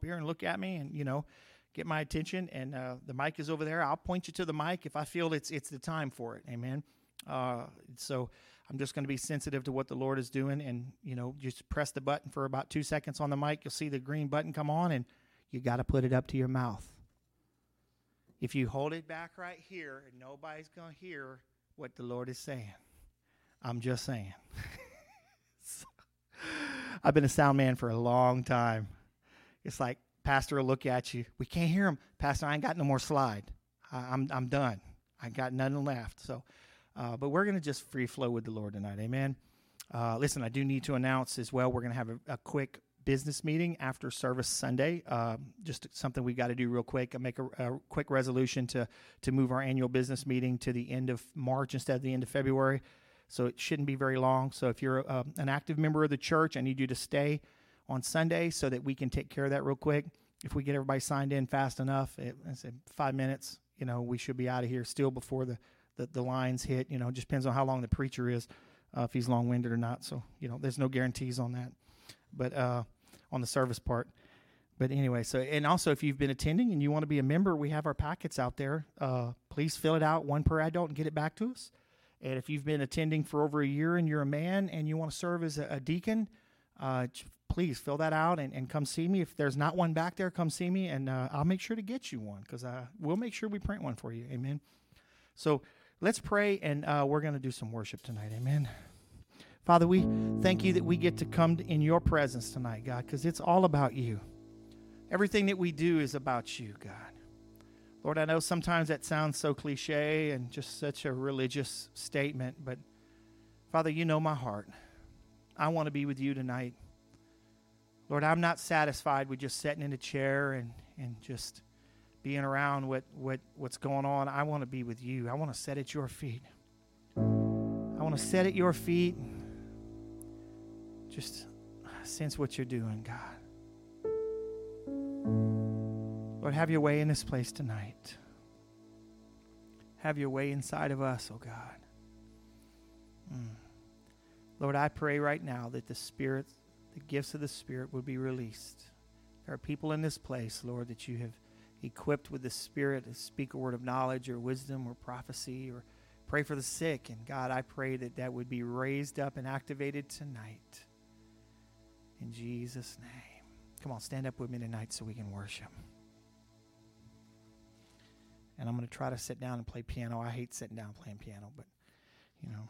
up here and look at me and, you know, get my attention. And uh, the mic is over there. I'll point you to the mic if I feel it's, it's the time for it. Amen. Uh, so I'm just going to be sensitive to what the Lord is doing. And, you know, just press the button for about two seconds on the mic. You'll see the green button come on, and you got to put it up to your mouth. If you hold it back right here, nobody's going to hear what the Lord is saying, I'm just saying. I've been a sound man for a long time. It's like pastor will look at you. We can't hear him. Pastor, I ain't got no more slide. I, am I'm, I'm done. I got nothing left. So, uh, but we're going to just free flow with the Lord tonight. Amen. Uh, listen, I do need to announce as well. We're going to have a, a, quick business meeting after service Sunday. Uh, just something we got to do real quick. I make a, a, quick resolution to to move our annual business meeting to the end of March instead of the end of February so it shouldn't be very long. So if you're uh, an active member of the church, I need you to stay on Sunday so that we can take care of that real quick. If we get everybody signed in fast enough, it, I said five minutes, you know, we should be out of here still before the, the, the lines hit. You know, just depends on how long the preacher is, uh, if he's long winded or not. So, you know, there's no guarantees on that, but uh, on the service part. But anyway, so and also if you've been attending and you want to be a member, we have our packets out there. Uh, please fill it out, one per adult, and get it back to us. And if you've been attending for over a year and you're a man and you want to serve as a, a deacon, uh, please fill that out and, and come see me. If there's not one back there, come see me and uh, I'll make sure to get you one because uh, we'll make sure we print one for you. Amen. So let's pray and uh, we're going to do some worship tonight. Amen. Father, we thank you that we get to come in your presence tonight, God, because it's all about you. Everything that we do is about you, God. Lord, I know sometimes that sounds so cliche and just such a religious statement, but Father, you know my heart. I want to be with you tonight. Lord, I'm not satisfied with just sitting in a chair and, and just being around what, what, what's going on. I want to be with you. I want to sit at your feet. I want to sit at your feet. Just sense what you're doing, God. Lord, have your way in this place tonight. Have your way inside of us, oh God. Mm. Lord, I pray right now that the Spirit, the gifts of the Spirit would be released. There are people in this place, Lord, that you have equipped with the Spirit to speak a word of knowledge or wisdom or prophecy or pray for the sick. And God, I pray that that would be raised up and activated tonight. In Jesus' name. Come on, stand up with me tonight so we can worship and I'm going to try to sit down and play piano. I hate sitting down playing piano, but you know.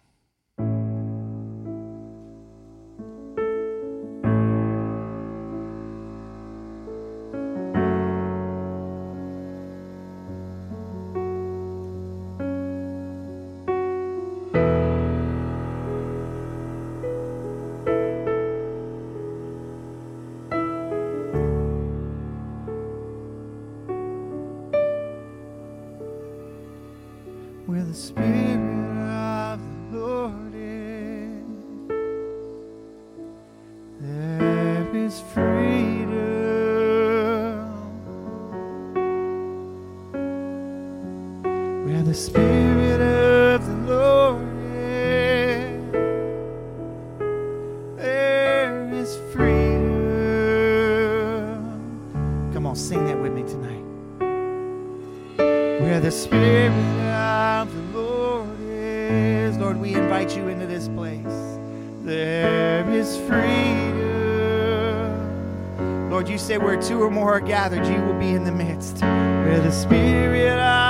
Two or more are gathered, you will be in the midst. Where the Spirit of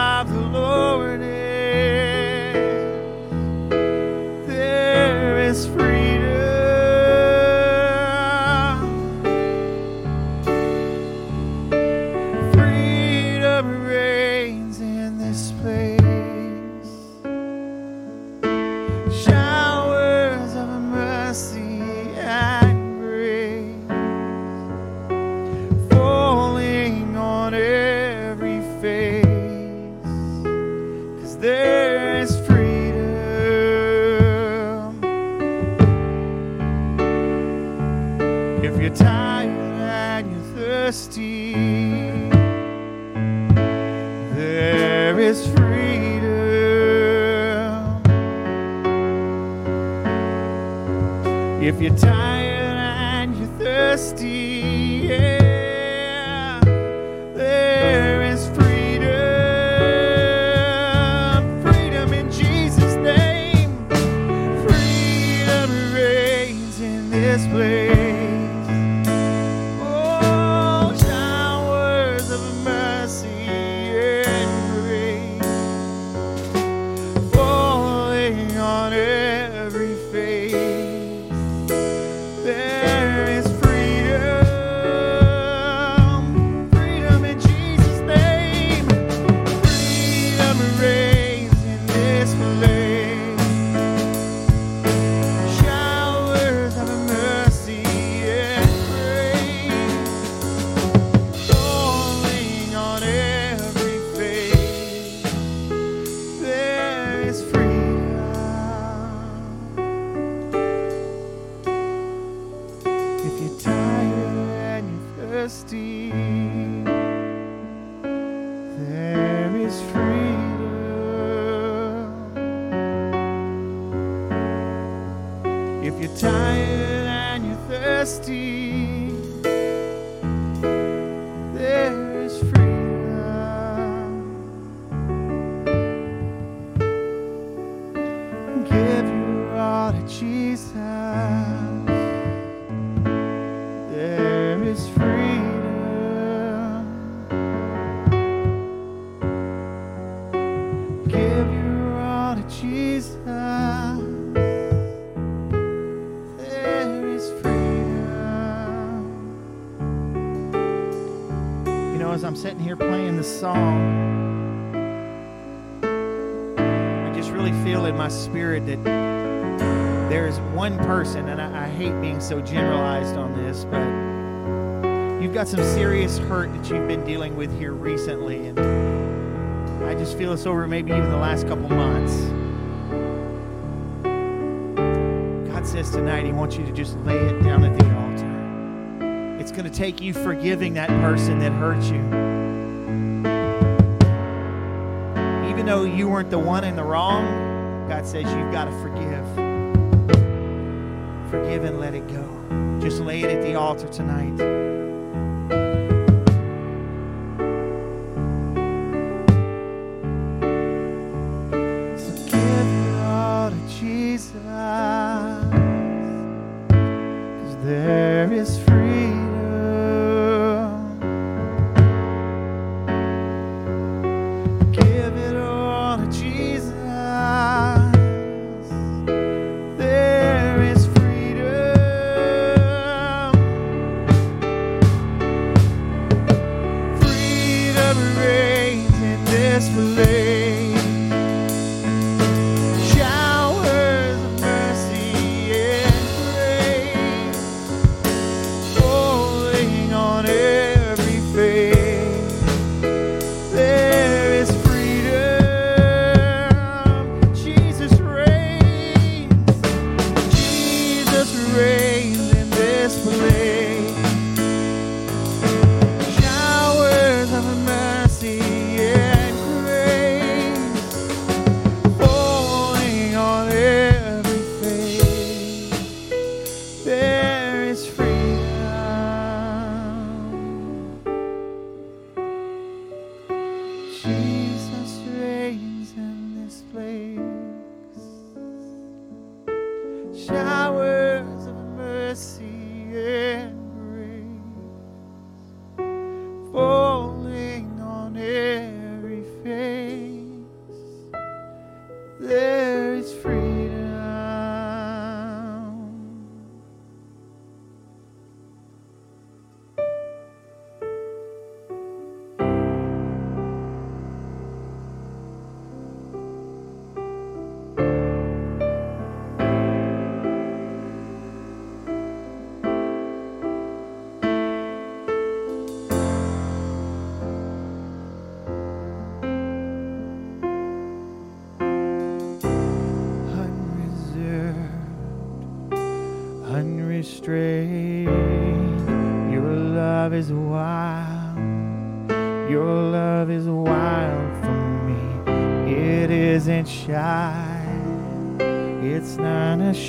if you're tired and you're thirsty. There is freedom. If you're tired and you're thirsty. Spirit that there is one person, and I, I hate being so generalized on this, but you've got some serious hurt that you've been dealing with here recently, and I just feel this over maybe even the last couple months. God says tonight He wants you to just lay it down at the altar. It's going to take you forgiving that person that hurt you. Even though you weren't the one in the wrong, God says you've got to forgive. Forgive and let it go. Just lay it at the altar tonight.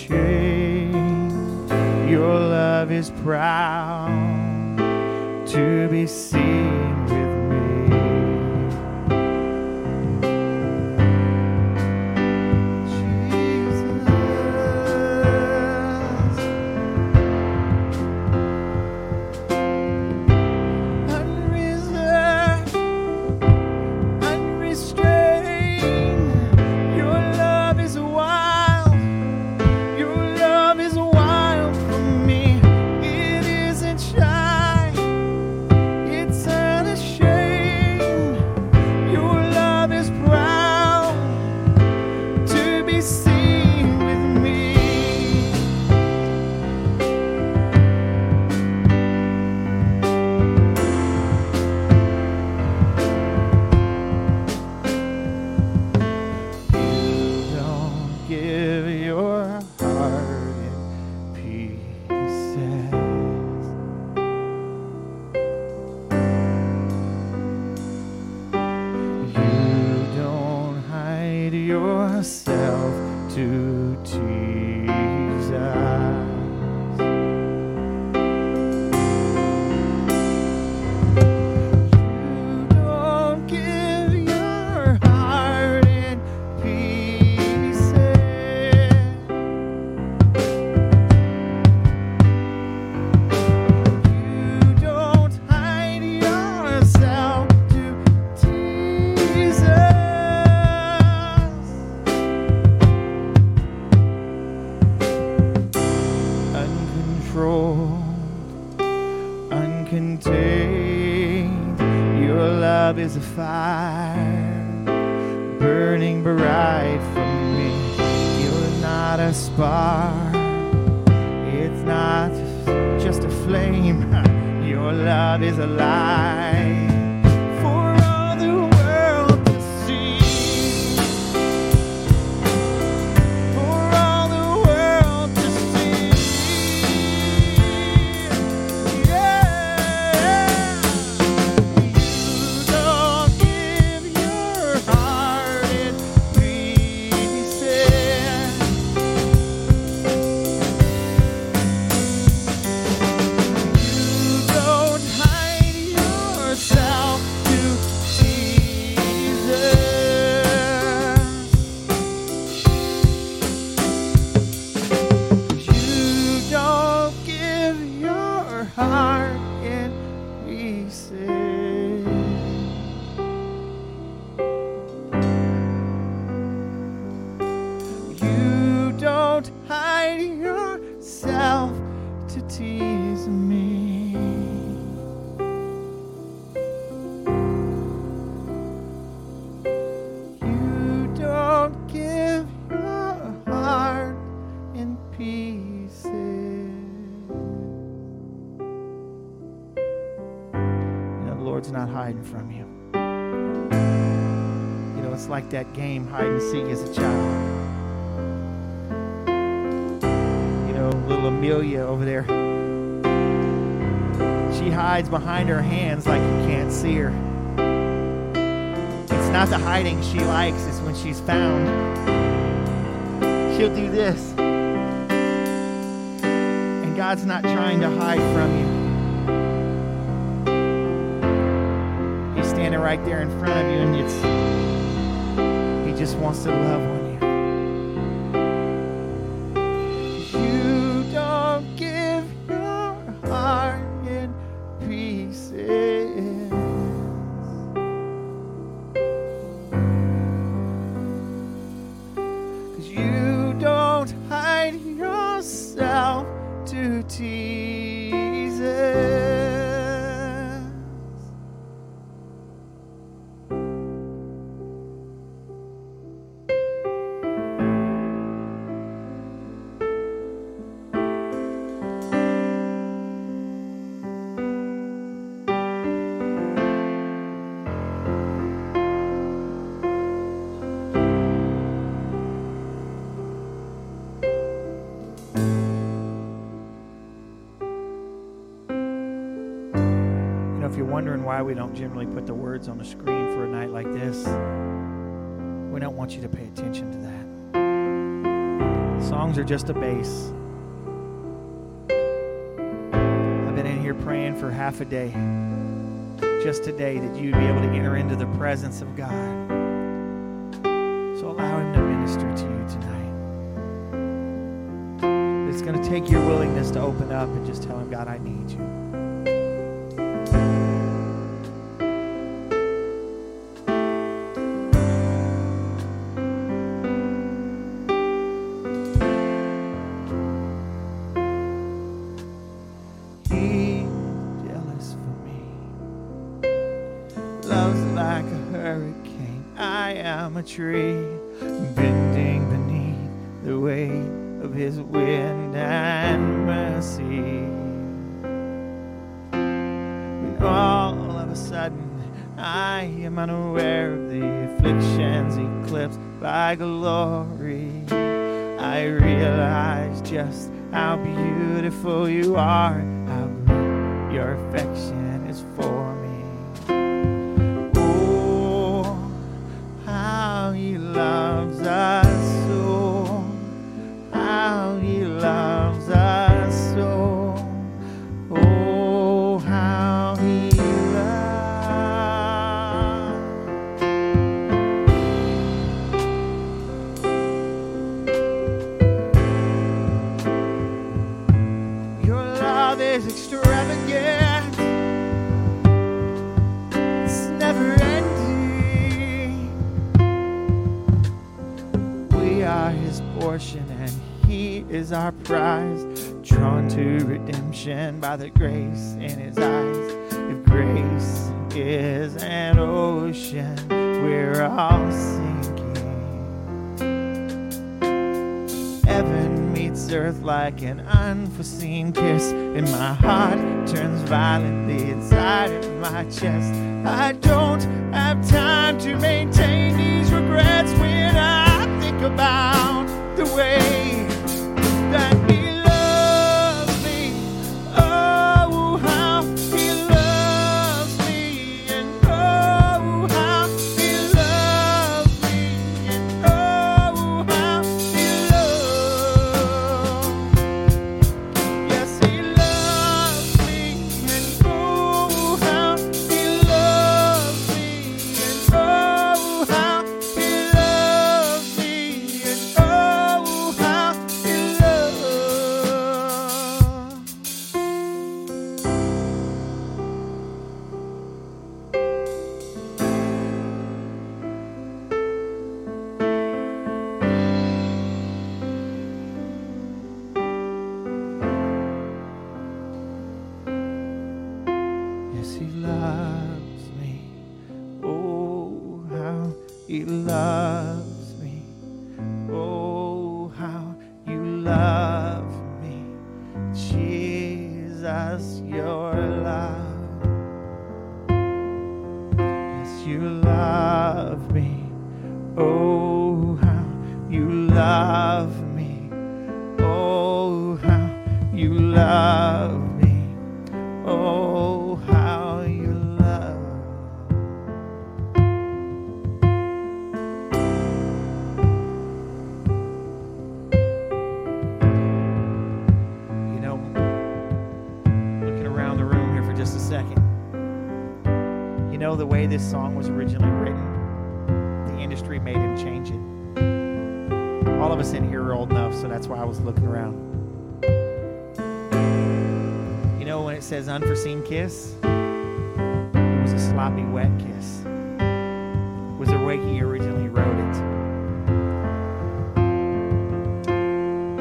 Not ashamed. Your love is proud to be seen a spark, it's not just a flame. Your love is a that game hide and seek as a child. You know, little Amelia over there. She hides behind her hands like you can't see her. It's not the hiding she likes, it's when she's found. She'll do this. And God's not trying to hide from you. He's standing right there in front of you, and it's just wants to love on why we don't generally put the words on the screen for a night like this. We don't want you to pay attention to that. Songs are just a base. I've been in here praying for half a day, just today, that you'd be able to enter into the presence of God. So allow Him to minister to you tonight. It's going to take your willingness to open up and just tell Him, God, I need you. A tree, bending beneath the weight of his wind and mercy. When all of a sudden I am unaware of the afflictions eclipsed by glory, I realize just how beautiful you are, how great your affection is for our prize, drawn to redemption by the grace in his eyes. If grace is an ocean. We're all sinking. Heaven meets earth like an unforeseen kiss, and my heart turns violently inside of my chest. I don't have time to maintain these regrets when I think about the way says unforeseen kiss, it was a sloppy, wet kiss. It was the way he originally wrote it.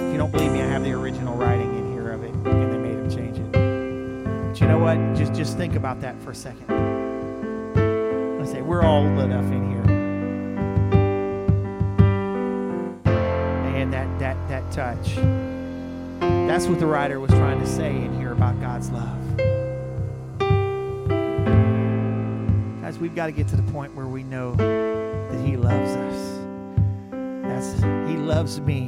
If you don't believe me, I have the original writing in here of it, and they made him change it. But you know what? Just just think about that for a second. I say we're all old enough in here. And that that that touch. That's what the writer was trying to say in here about God's love. We've got to get to the point where we know that He loves us. That's He loves me.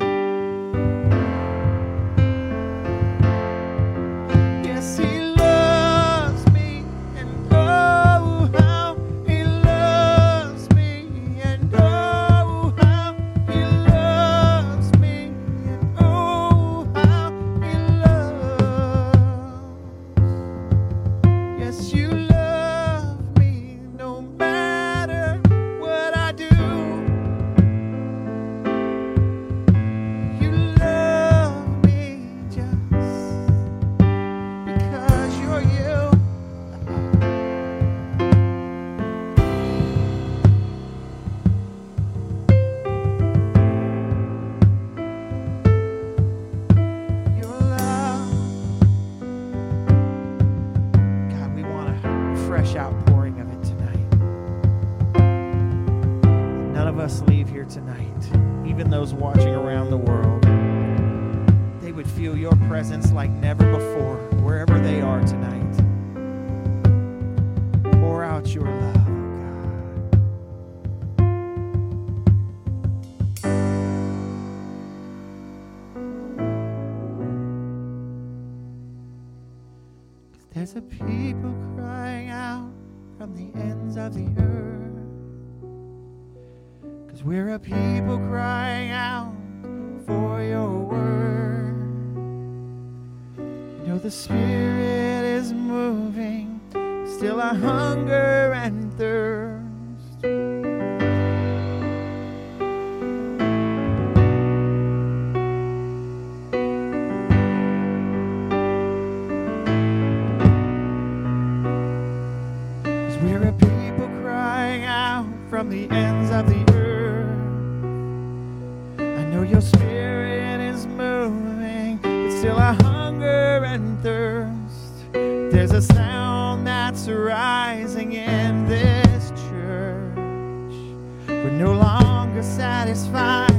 We're no longer satisfied.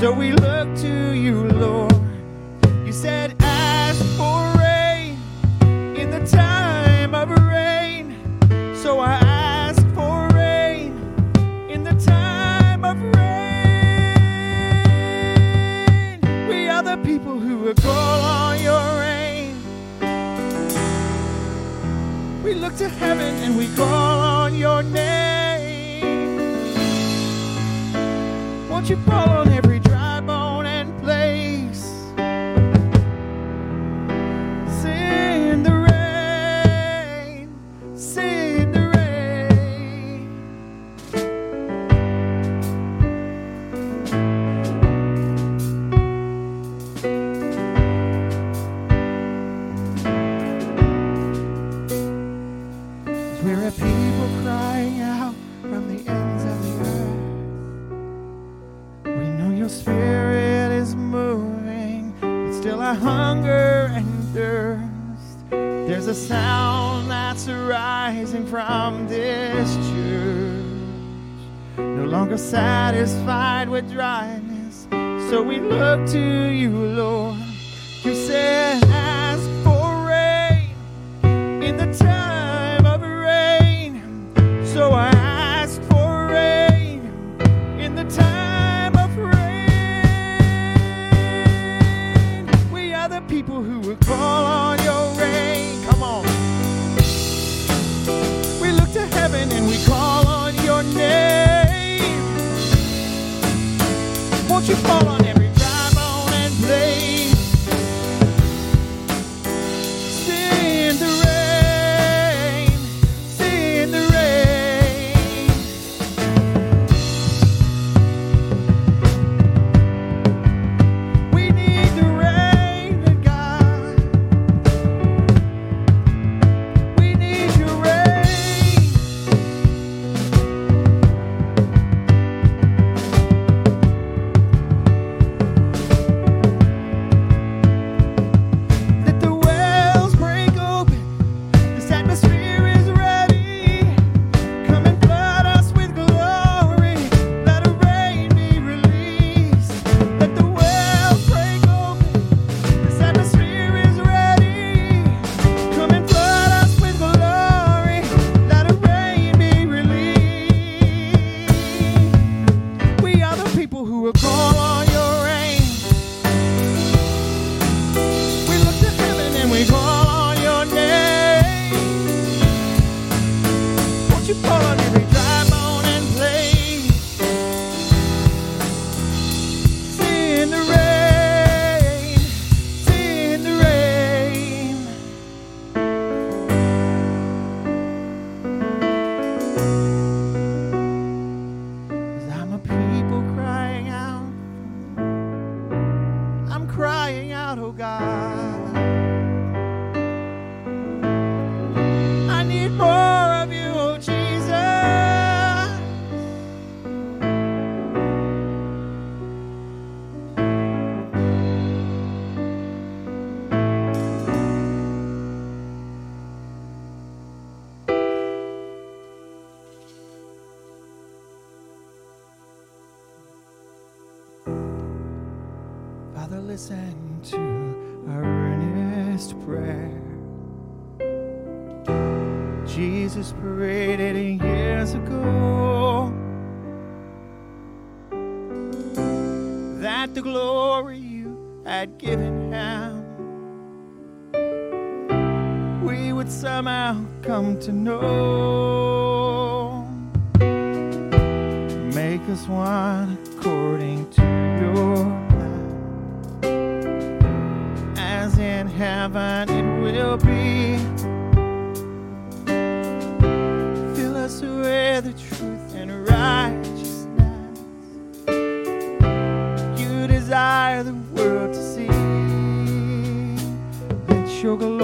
So we look to you, Lord. You said, Ask for rain in the time of rain. So I ask for rain in the time of rain. We are the people who will call on your rain. We look to heaven and we call on your name. you fall on it. satisfied with dryness, so we look to listen to our earnest prayer. Jesus prayed it years ago that the glory you had given him we would somehow come to know. Make us one according to your Heaven, it will be. Fill us with the truth and righteousness. You desire the world to see that your glory.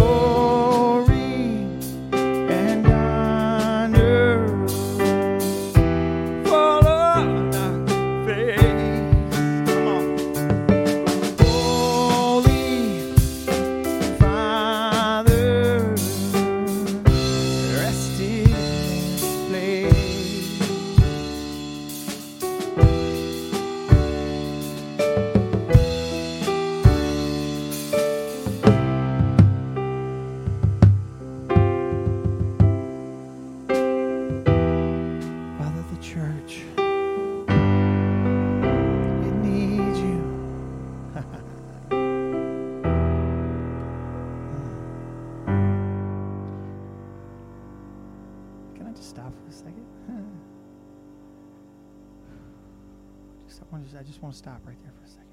Want to, stop right there for a second.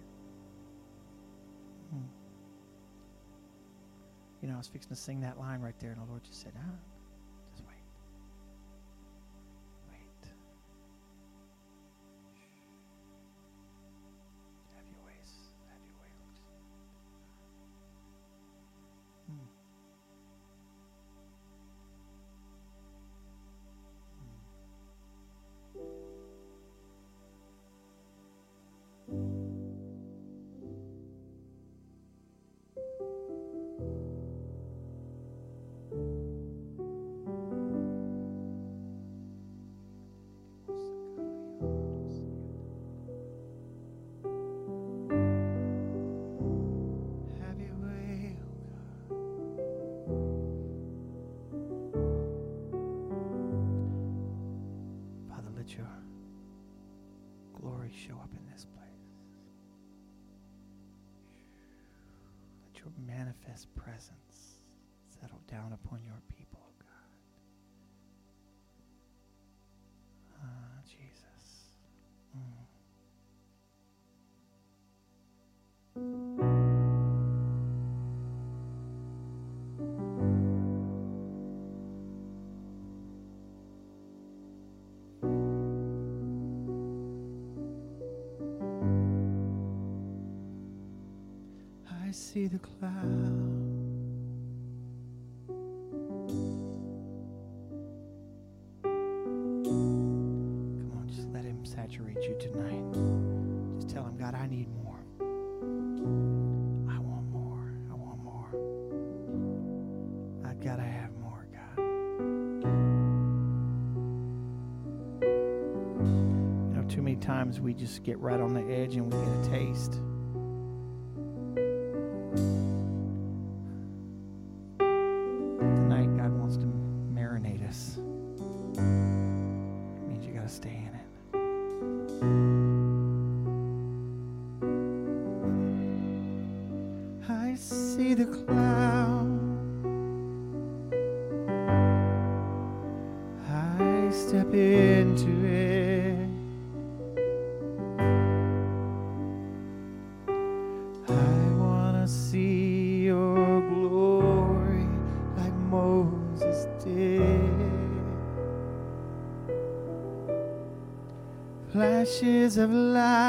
Hmm. You know, I was fixing to sing that line right there, and the Lord just said, ah, presence settle down upon your people, God. Ah, Jesus. Mm. I see the cloud. You tonight. Just tell Him, God, I need more. I want more. I want more. I've gotta have more, God. You know, too many times we just get right on the edge and we get a taste. Of light,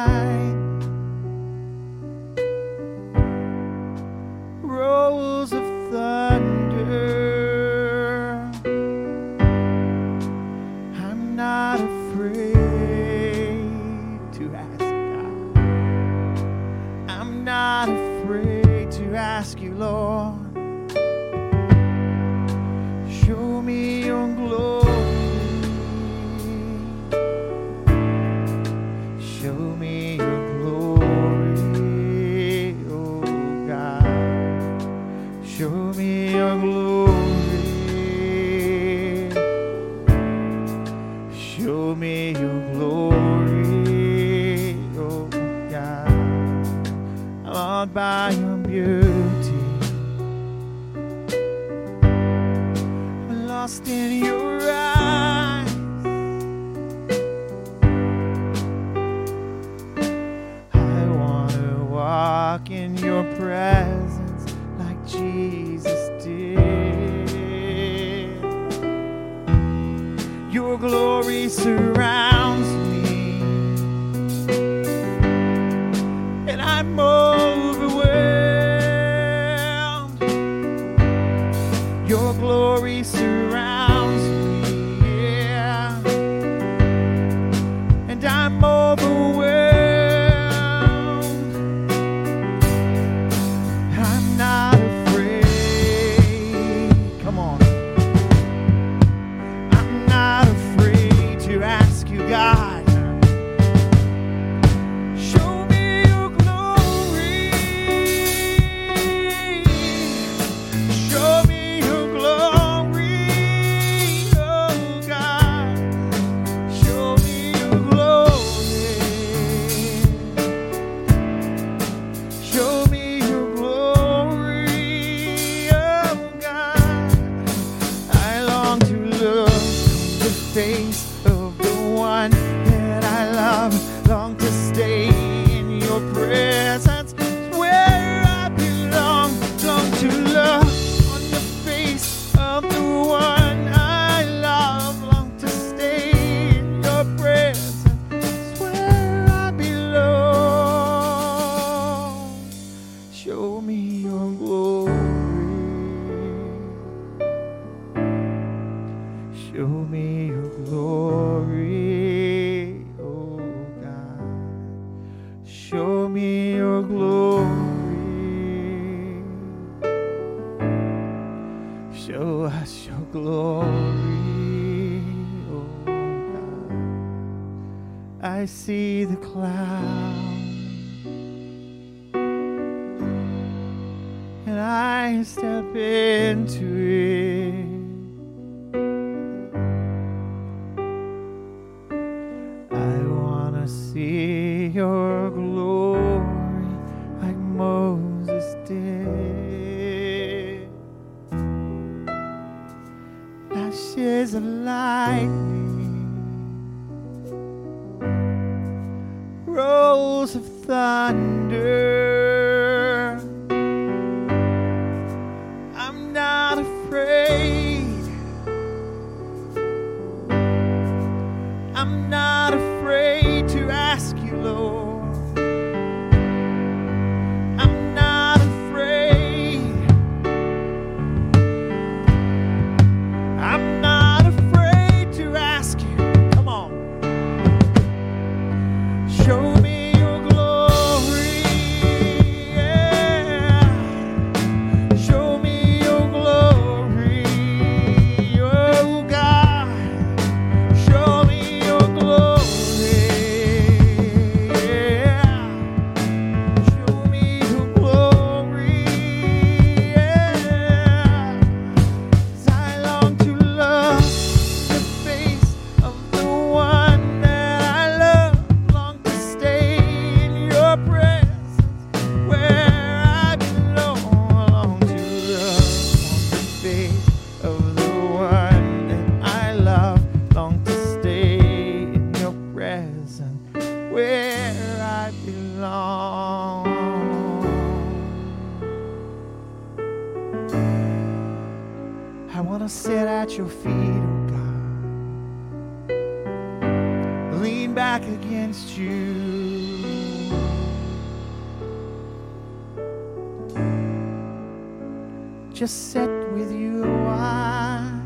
just sit with you a while?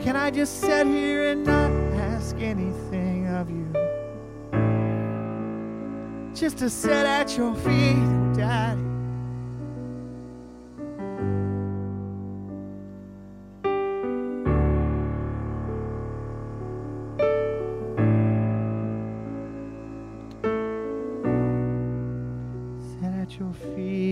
Can I just sit here and not ask anything of you? Just to sit at your feet teu filho.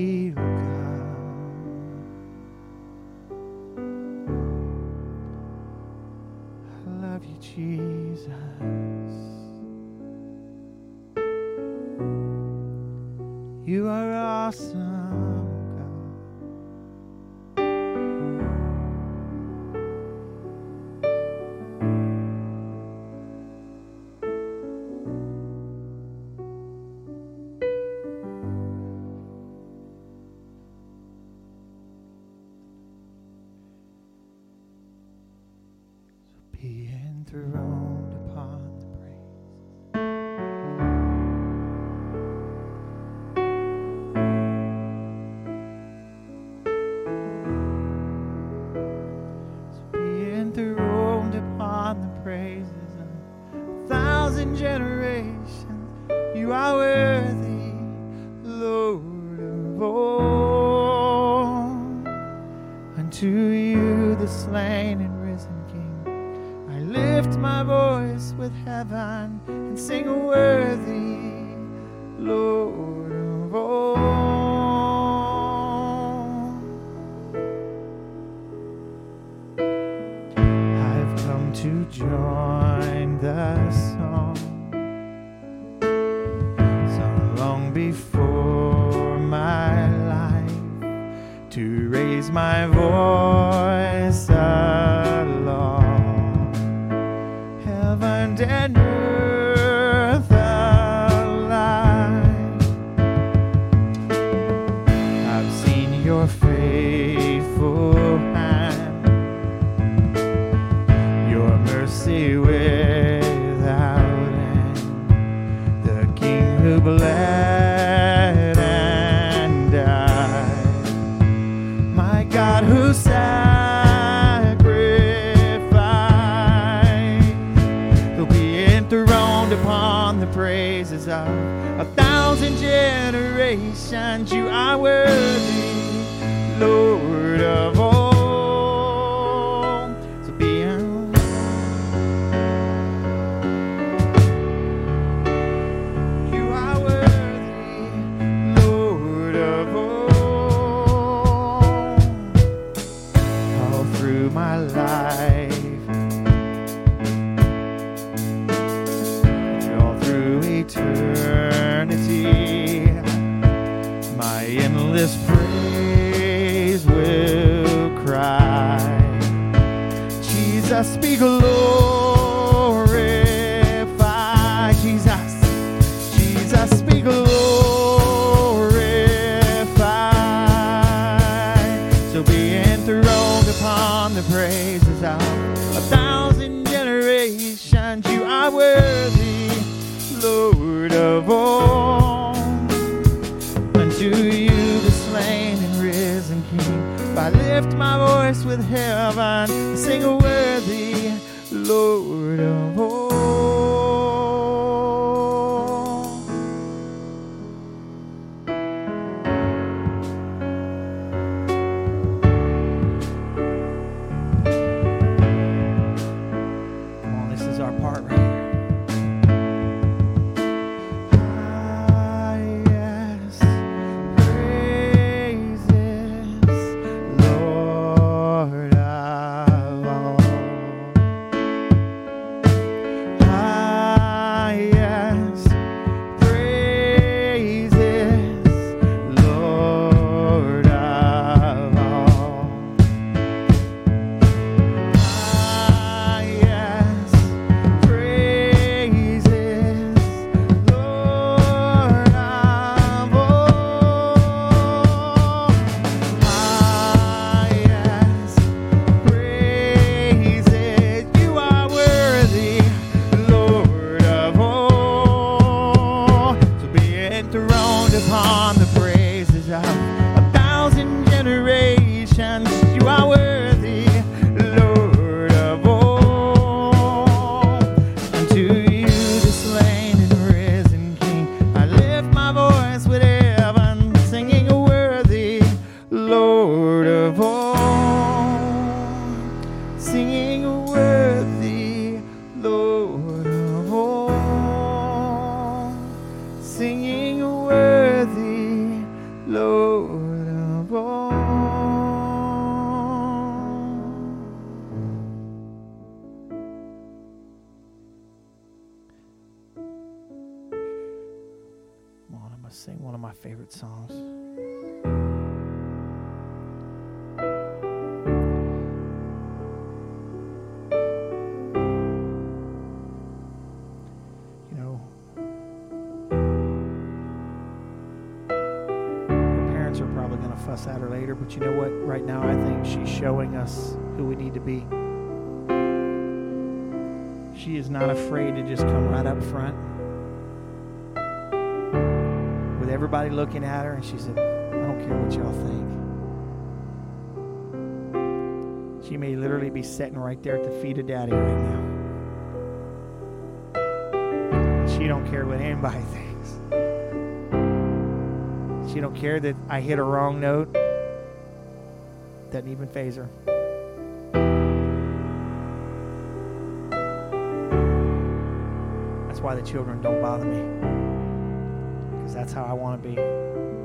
bled and died. My God, who sacrificed, will be enthroned upon the praises of a thousand generations. You are worthy, Lord. looking at her and she said, I don't care what y'all think. She may literally be sitting right there at the feet of daddy right now. She don't care what anybody thinks. She don't care that I hit a wrong note. Doesn't even faze her. That's why the children don't bother me. That's how I want to be.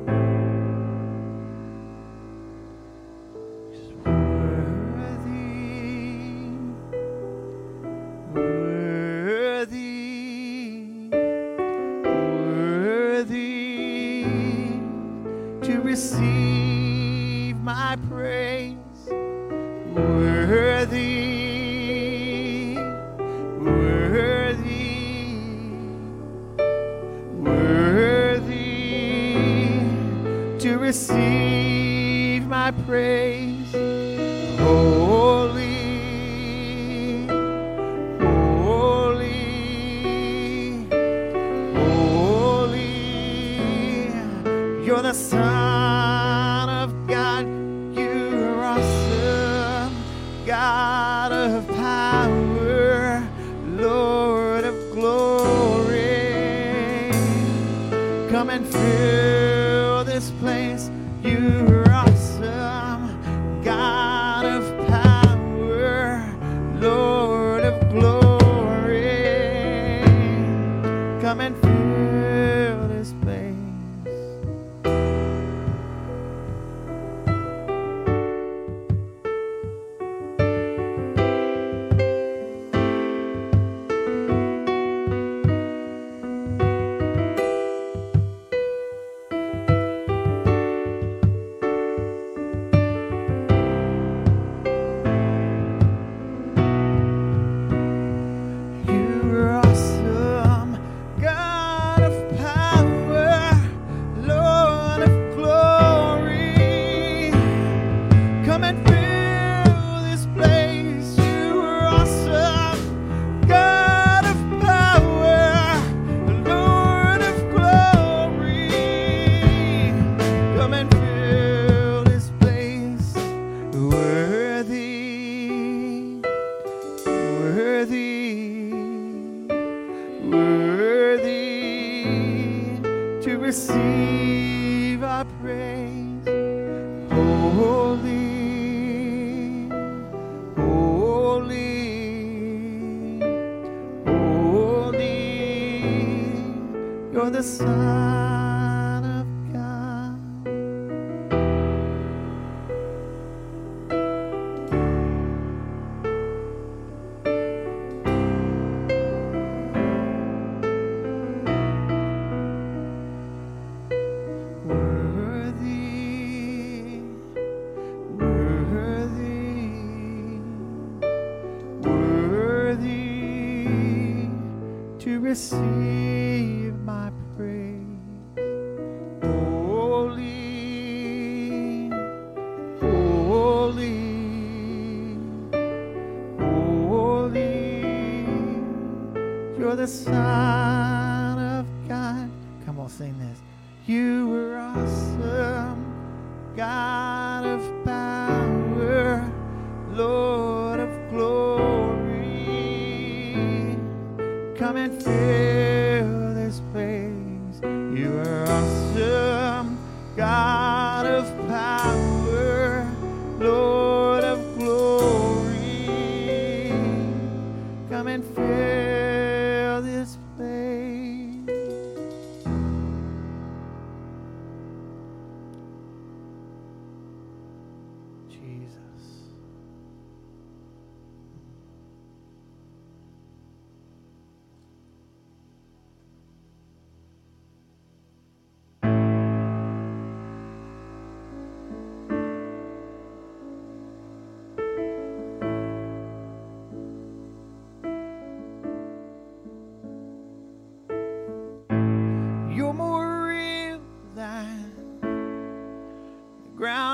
Come and fill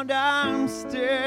the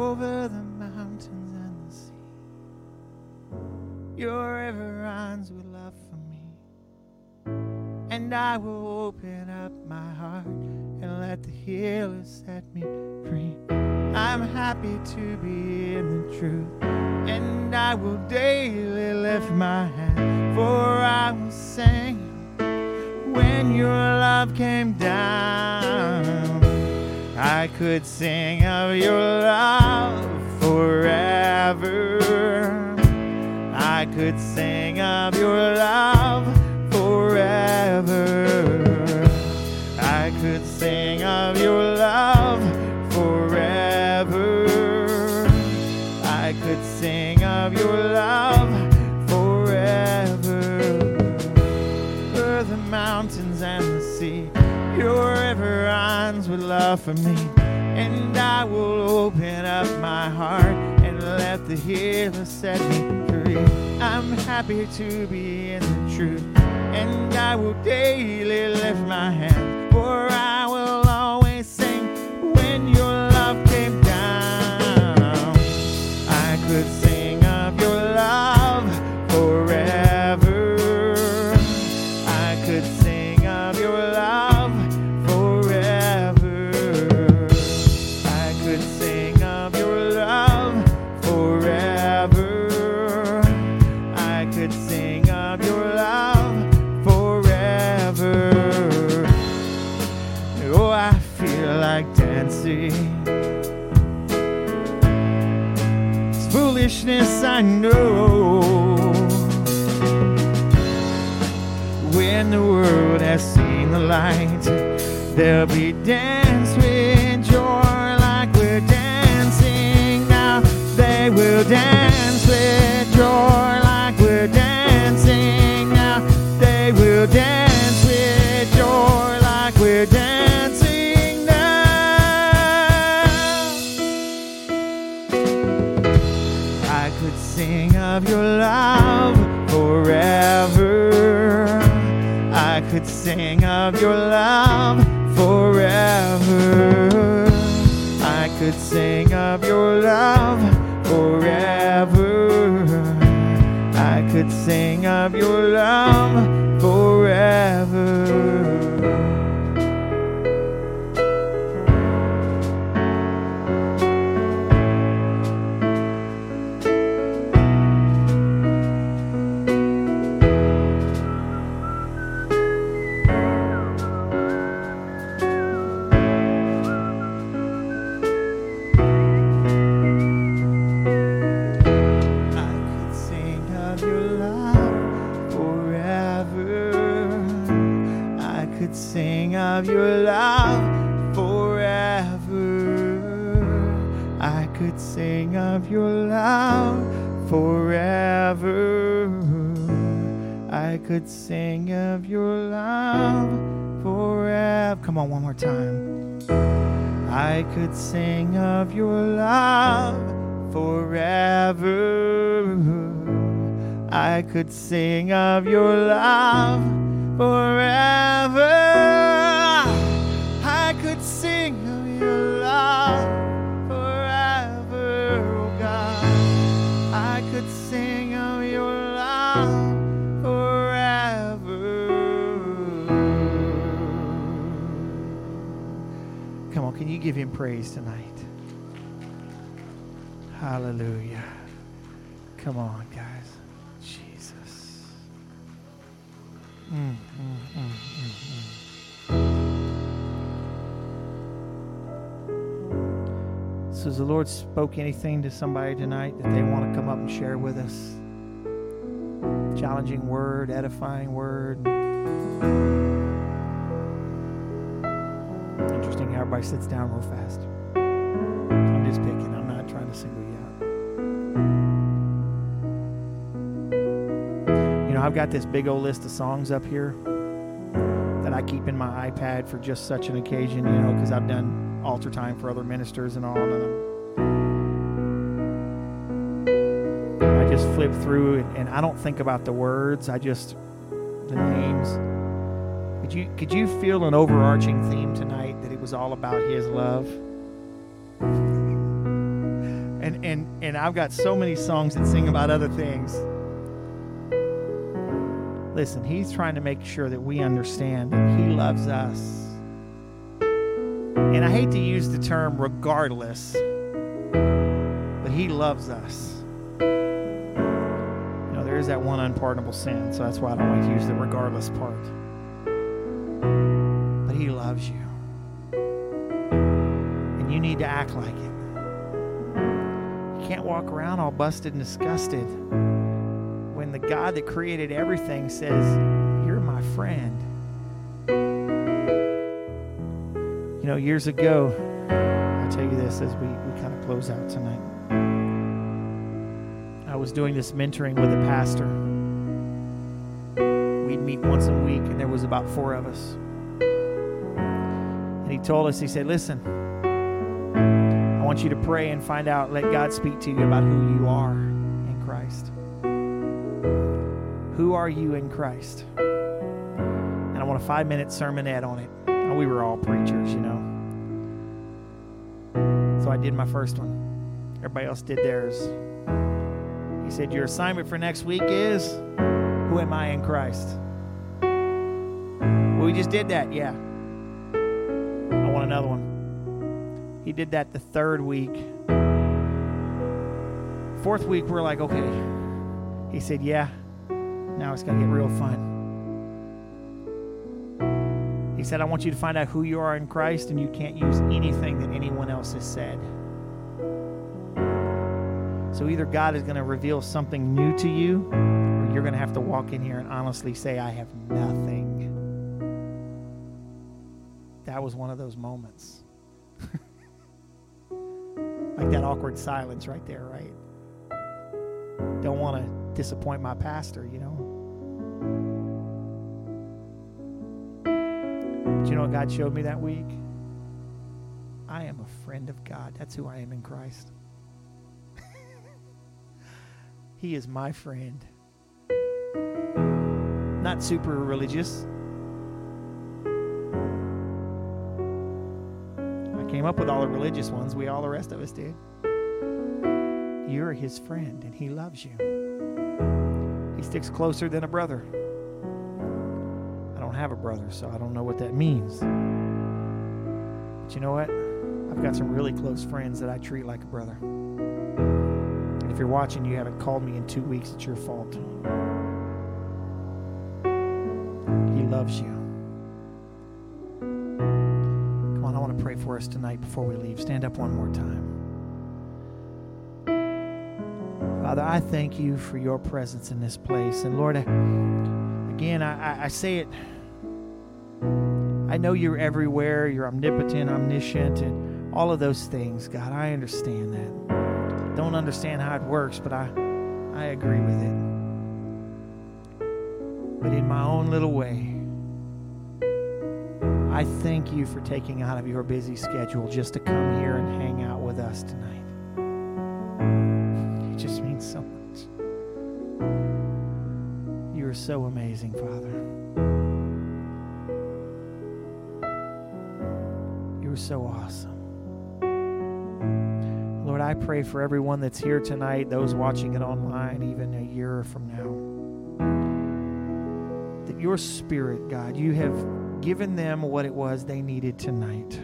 Over the mountains and the sea, your river runs with love for me. And I will open up my heart and let the healer set me free. I'm happy to be in the truth, and I will daily lift my hand, for I will sing when your love came down. I could sing of your love forever. I could sing of your love love for me. And I will open up my heart and let the healer set me free. I'm happy to be in the truth, and I will daily lift my hand, for I will I love forever. I could sing of your love forever. I could sing of your love forever, oh God. I could sing of your love forever. Come on, can you give him praise tonight? Hallelujah. Come on, guys. Jesus. Mm, mm, mm, mm, mm. So, has the Lord spoke anything to somebody tonight that they want to come up and share with us? Challenging word, edifying word. Interesting how everybody sits down real fast. I'm just picking. I'm not trying to single you I've got this big old list of songs up here that I keep in my iPad for just such an occasion, you know, because I've done altar time for other ministers and all. And I'm, I just flip through and, and I don't think about the words, I just, the names. Could you, could you feel an overarching theme tonight that it was all about His love? and and and I've got so many songs that sing about other things. Listen, he's trying to make sure that we understand that he loves us. And I hate to use the term regardless, but he loves us. You know, there is that one unpardonable sin, so that's why I don't like to use the regardless part. But he loves you. And you need to act like it You can't walk around all busted and disgusted when the God that created everything says, You're my friend. You know, years ago, I'll tell you this as we, we kind of close out tonight. I was doing this mentoring with a pastor. We'd meet once a week, and there was about four of us. And he told us, he said, Listen, I want you to pray and find out, let God speak to you about who you are Who are you in Christ? And I want a five minute sermonette on it. We were all preachers, you know. So I did my first one. Everybody else did theirs. He said, Your assignment for next week is Who am I in Christ? Well, we just did that, yeah. I want another one. He did that the third week. Fourth week, we're like, okay. He said, yeah, now it's going to get real fun. He said, I want you to find out who you are in Christ, and you can't use anything that anyone else has said. So either God is going to reveal something new to you, or you're going to have to walk in here and honestly say, I have nothing. That was one of those moments. like that awkward silence right there, right? Don't want to disappoint my pastor, you know? But you know what God showed me that week? I am a friend of God. That's who I am in Christ. he is my friend. Not super religious. I came up with all the religious ones. We all, the rest of us, did. You're his friend, and he loves you. Sticks closer than a brother. I don't have a brother, so I don't know what that means. But you know what? I've got some really close friends that I treat like a brother. And if you're watching, you haven't called me in two weeks, it's your fault. He loves you. Come on, I want to pray for us tonight before we leave. Stand up one more time. Father, I thank you for your presence in this place. And Lord, again, I, I say it. I know you're everywhere. You're omnipotent, omniscient, and all of those things, God. I understand that. I Don't understand how it works, but I, I agree with it. But in my own little way, I thank you for taking out of your busy schedule just to come here and hang out with us tonight. So amazing, Father. You are so awesome. Lord, I pray for everyone that's here tonight, those watching it online, even a year from now, that your spirit, God, you have given them what it was they needed tonight.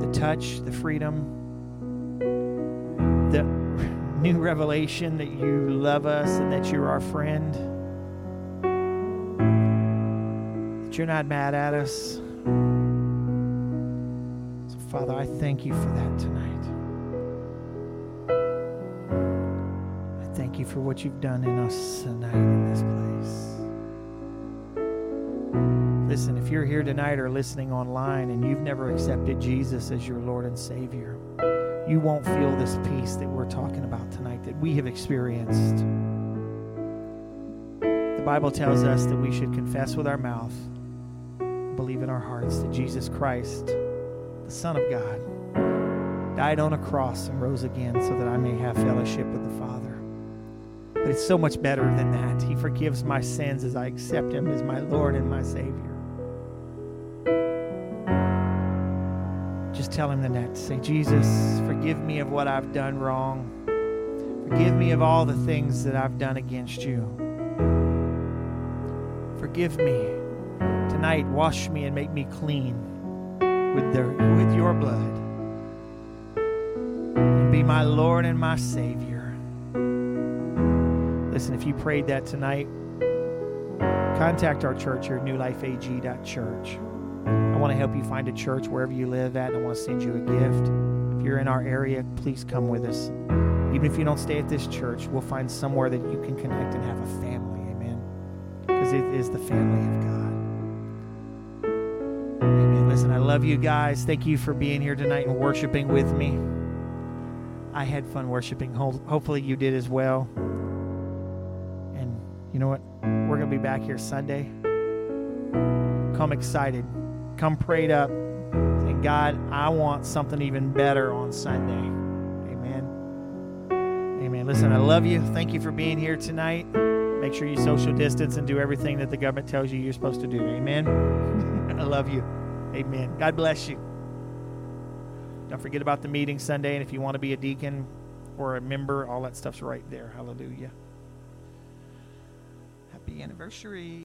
The touch, the freedom, new revelation that you love us and that you're our friend, that you're not mad at us. So, Father, I thank you for that tonight. I thank you for what you've done in us tonight in this place. Listen, if you're here tonight or listening online and you've never accepted Jesus as your Lord and Savior, you won't feel this peace that we're talking about tonight that we have experienced. The Bible tells us that we should confess with our mouth, believe in our hearts that Jesus Christ, the Son of God, died on a cross and rose again so that I may have fellowship with the Father. But it's so much better than that. He forgives my sins as I accept Him as my Lord and my Savior. Tell Him the next. Say, Jesus, forgive me of what I've done wrong. Forgive me of all the things that I've done against you. Forgive me. Tonight, wash me and make me clean with, the, with your blood. And be my Lord and my Savior. Listen, if you prayed that tonight, contact our church here at newlifeag.church. Want to help you find a church wherever you live at, and I want to send you a gift. If you're in our area, please come with us. Even if you don't stay at this church, we'll find somewhere that you can connect and have a family. Amen. Because it is the family of God. Amen. Listen, I love you guys. Thank you for being here tonight and worshiping with me. I had fun worshiping. Hopefully, you did as well. And you know what? We're going to be back here Sunday. Come excited. Come prayed up. and God, I want something even better on Sunday. Amen. Amen. Listen, I love you. Thank you for being here tonight. Make sure you social distance and do everything that the government tells you you're supposed to do. Amen. I love you. Amen. God bless you. Don't forget about the meeting Sunday. And if you want to be a deacon or a member, all that stuff's right there. Hallelujah. Happy anniversary.